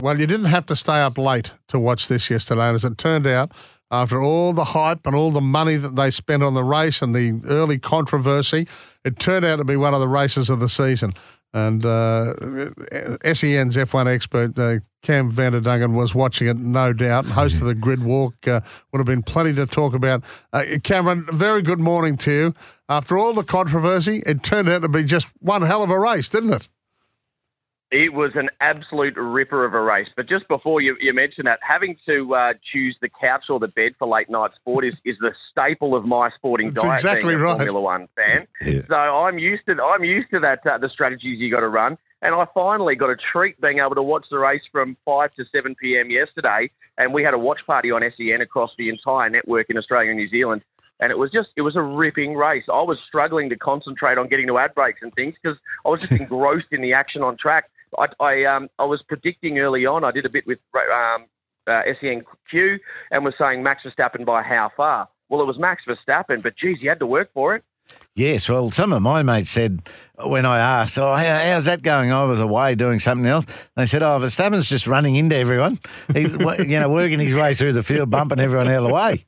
Well, you didn't have to stay up late to watch this yesterday. And as it turned out, after all the hype and all the money that they spent on the race and the early controversy, it turned out to be one of the races of the season. And uh, SEN's F1 expert, uh, Cam Van Der Dungen, was watching it, no doubt. Host of the Grid Walk uh, would have been plenty to talk about. Uh, Cameron, very good morning to you. After all the controversy, it turned out to be just one hell of a race, didn't it? It was an absolute ripper of a race. But just before you, you mention that, having to uh, choose the couch or the bed for late night sport is, is the staple of my sporting That's diet. exactly being a right. Formula One fan. Yeah. So I'm used to I'm used to that uh, the strategies you got to run. And I finally got a treat being able to watch the race from 5 to 7 p.m. yesterday. And we had a watch party on SEN across the entire network in Australia and New Zealand. And it was just, it was a ripping race. I was struggling to concentrate on getting to ad breaks and things because I was just engrossed in the action on track. I, I, um, I was predicting early on, I did a bit with um, uh, SENQ and was saying Max Verstappen by how far? Well, it was Max Verstappen, but geez, you had to work for it. Yes, well, some of my mates said when I asked, "Oh, how, how's that going?" I was away doing something else. They said, "Oh, Verstappen's just running into everyone. He's you know working his way through the field, bumping everyone out of the way."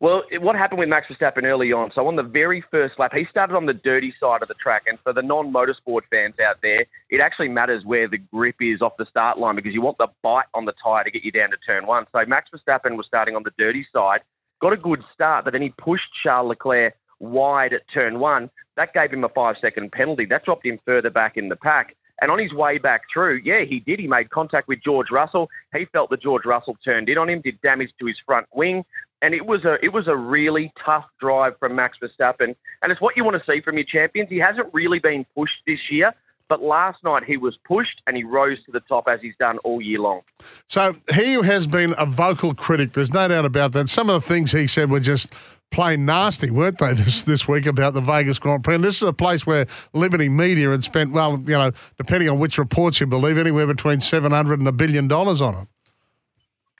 Well, it- what happened with Max Verstappen early on? So on the very first lap, he started on the dirty side of the track, and for the non-motorsport fans out there, it actually matters where the grip is off the start line because you want the bite on the tyre to get you down to turn one. So Max Verstappen was starting on the dirty side, got a good start, but then he pushed Charles Leclerc wide at turn one. That gave him a five-second penalty. That dropped him further back in the pack. And on his way back through, yeah, he did. He made contact with George Russell. He felt that George Russell turned in on him, did damage to his front wing, and it was a it was a really tough drive from Max Verstappen. And it's what you want to see from your champions. He hasn't really been pushed this year, but last night he was pushed and he rose to the top as he's done all year long. So he has been a vocal critic. There's no doubt about that. Some of the things he said were just plain nasty, weren't they, this, this week about the Vegas Grand Prix? And this is a place where Liberty Media had spent, well, you know, depending on which reports you believe, anywhere between 700 and a billion dollars on it.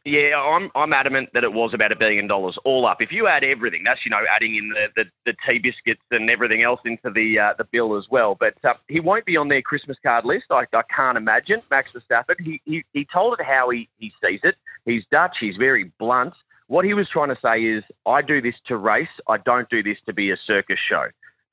Yeah, I'm I'm adamant that it was about a billion dollars all up. If you add everything, that's you know adding in the the, the tea biscuits and everything else into the uh, the bill as well. But uh, he won't be on their Christmas card list. I, I can't imagine. Max Verstappen. He, he he told it how he he sees it. He's Dutch. He's very blunt. What he was trying to say is, I do this to race. I don't do this to be a circus show.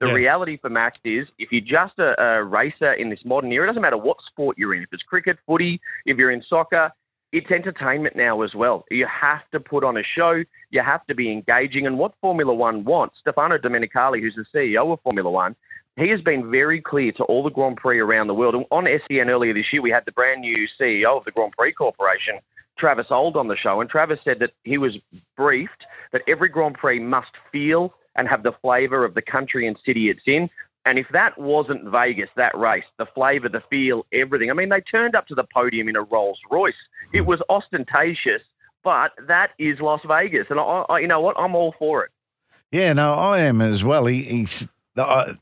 The Yeah. reality for Max is, if you're just a, a racer in this modern era, it doesn't matter what sport you're in. If it's cricket, footy, if you're in soccer, it's entertainment now as well. You have to put on a show. You have to be engaging. And what Formula One wants, Stefano Domenicali, who's the CEO of Formula One, he has been very clear to all the Grand Prix around the world. On SEN earlier this year, we had the brand new CEO of the Grand Prix Corporation, Travis Auld, on the show. And Travis said that he was briefed that every Grand Prix must feel and have the flavour of the country and city it's in. And if that wasn't Vegas, that race, the flavour, the feel, everything. I mean, they turned up to the podium in a Rolls Royce. It was ostentatious, but that is Las Vegas, and I, I, you know what? I'm all for it. Yeah, no, I am as well. He, he's uh,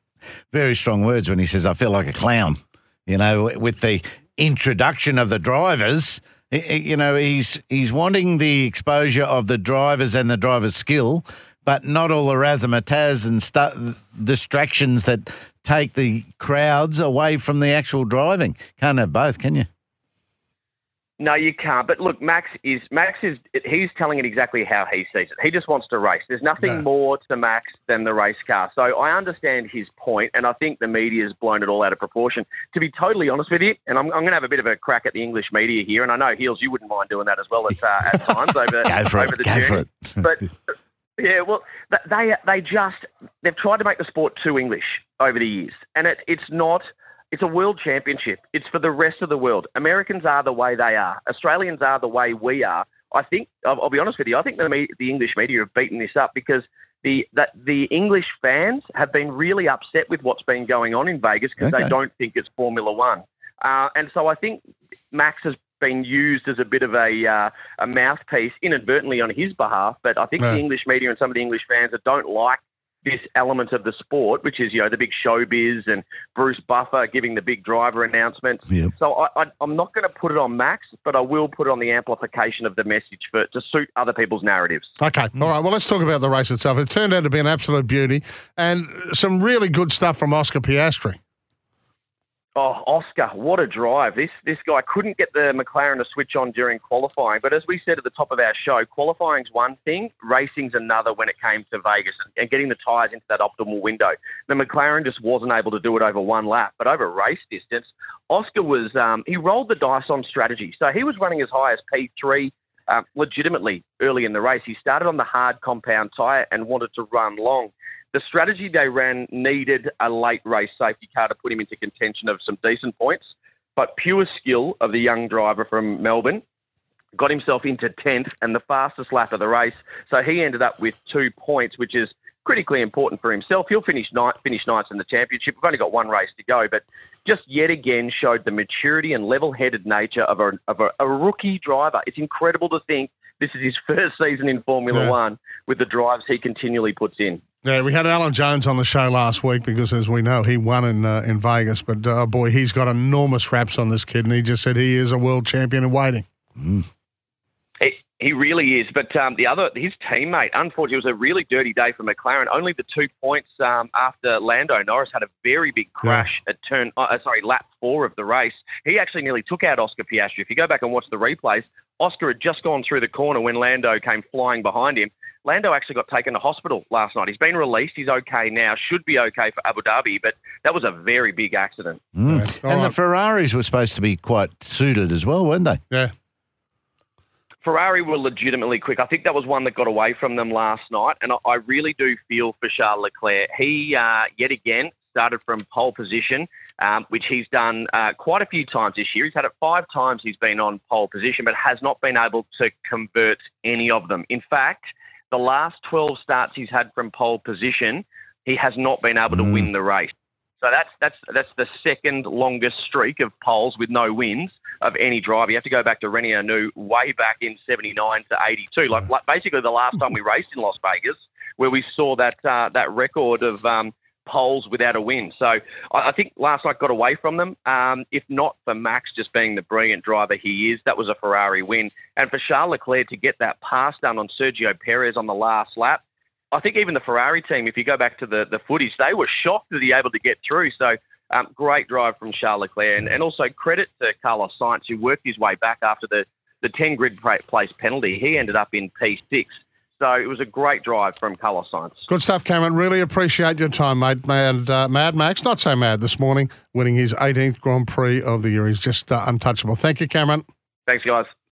very strong words when he says, "I feel like a clown." You know, with the introduction of the drivers, you know, he's he's wanting the exposure of the drivers and the drivers' skill, but not all the razzmatazz and stu- distractions that take the crowds away from the actual driving. Can't have both, can you? No, you can't. But look, Max is Max is he's telling it exactly how he sees it. He just wants to race. There's nothing No. more to Max than the race car. So I understand his point, and I think the media's blown it all out of proportion. To be totally honest with you, and I'm, I'm going to have a bit of a crack at the English media here, and I know Heels, you wouldn't mind doing that as well at, uh, at times over, over it. the journey. it. But yeah, well, they they just they've tried to make the sport too English over the years, and it, it's not. It's a world championship. It's for the rest of the world. Americans are the way they are. Australians are the way we are. I think I'll, I'll be honest with you. I think the me- the English media have beaten this up because the that the English fans have been really upset with what's been going on in Vegas because Okay. they don't think it's Formula One, uh, and so I think Max has been used as a bit of a uh, a mouthpiece inadvertently on his behalf. But I think Yeah. the English media and some of the English fans that don't like this element of the sport, which is you know the big showbiz and Bruce Buffer giving the big driver announcements. Yep. So I, I'm not going to put it on Max, but I will put it on the amplification of the message for to suit other people's narratives. Okay, all right. Well, let's talk about the race itself. It turned out to be an absolute beauty and some really good stuff from Oscar Piastri. Oh, Oscar, what a drive. This this guy couldn't get the McLaren to switch on during qualifying. But as we said at the top of our show, qualifying's one thing, racing's another when it came to Vegas and, getting the tyres into that optimal window. The McLaren just wasn't able to do it over one lap. But over race distance, Oscar was, um, he rolled the dice on strategy. So he was running as high as P3 uh, legitimately early in the race. He started on the hard compound tyre and wanted to run long. The strategy they ran needed a late race safety car to put him into contention of some decent points, but pure skill of the young driver from Melbourne got himself into 10th and the fastest lap of the race. So he ended up with two points, which is critically important for himself. He'll finish ninth, finish ninth in the championship. We've only got one race to go, but just yet again showed the maturity and level-headed nature of a, of a, a rookie driver. It's incredible to think this is his first season in Formula Yeah. One with the drives he continually puts in. Yeah, we had Alan Jones on the show last week because, as we know, he won in uh, in Vegas. But uh, boy, he's got enormous raps on this kid, and he just said he is a world champion in waiting. He, he really is. But um, the other, his teammate, unfortunately, it was a really dirty day for McLaren. Only the two points um, after Lando Norris had a very big crash at turn, uh, sorry, lap four of the race. He actually nearly took out Oscar Piastri. If you go back and watch the replays, Oscar had just gone through the corner when Lando came flying behind him. Lando actually got taken to hospital last night. He's been released. He's okay now. Should be okay for Abu Dhabi, but that was a very big accident. Mm. All And the. Ferraris were supposed to be quite suited as well, weren't they? Yeah, Ferrari were legitimately quick. I think that was one that got away from them last night, and I, I really do feel for Charles Leclerc. He uh, yet again started from pole position, um, which he's done uh, quite a few times this year. He's had it five times. He's been on pole position, but has not been able to convert any of them. In fact, the last 12 starts he's had from pole position, he has not been able to win the race. So that's that's that's the second longest streak of poles with no wins of any driver. You have to go back to René Arnoux way back in '79 to '82, like, like basically the last time we raced in Las Vegas, where we saw that uh, that record of um, poles without a win. So I, I think last night got away from them. Um, if not for Max just being the brilliant driver he is, that was a Ferrari win. And for Charles Leclerc to get that pass done on Sergio Perez on the last lap, I think even the Ferrari team, if you go back to the, the footage, they were shocked that he able to get through. So um, great drive from Charles Leclerc. And, and also credit to Carlos Sainz, who worked his way back after the, the 10 grid place penalty. He ended up in P6. So it was a great drive from Carlos Sainz. good stuff, Cameron. Really appreciate your time, mate. Mad, uh, Mad Max, not so mad this morning, winning his 18th Grand Prix of the year. He's just uh, untouchable. Thank you, Cameron. Thanks, guys.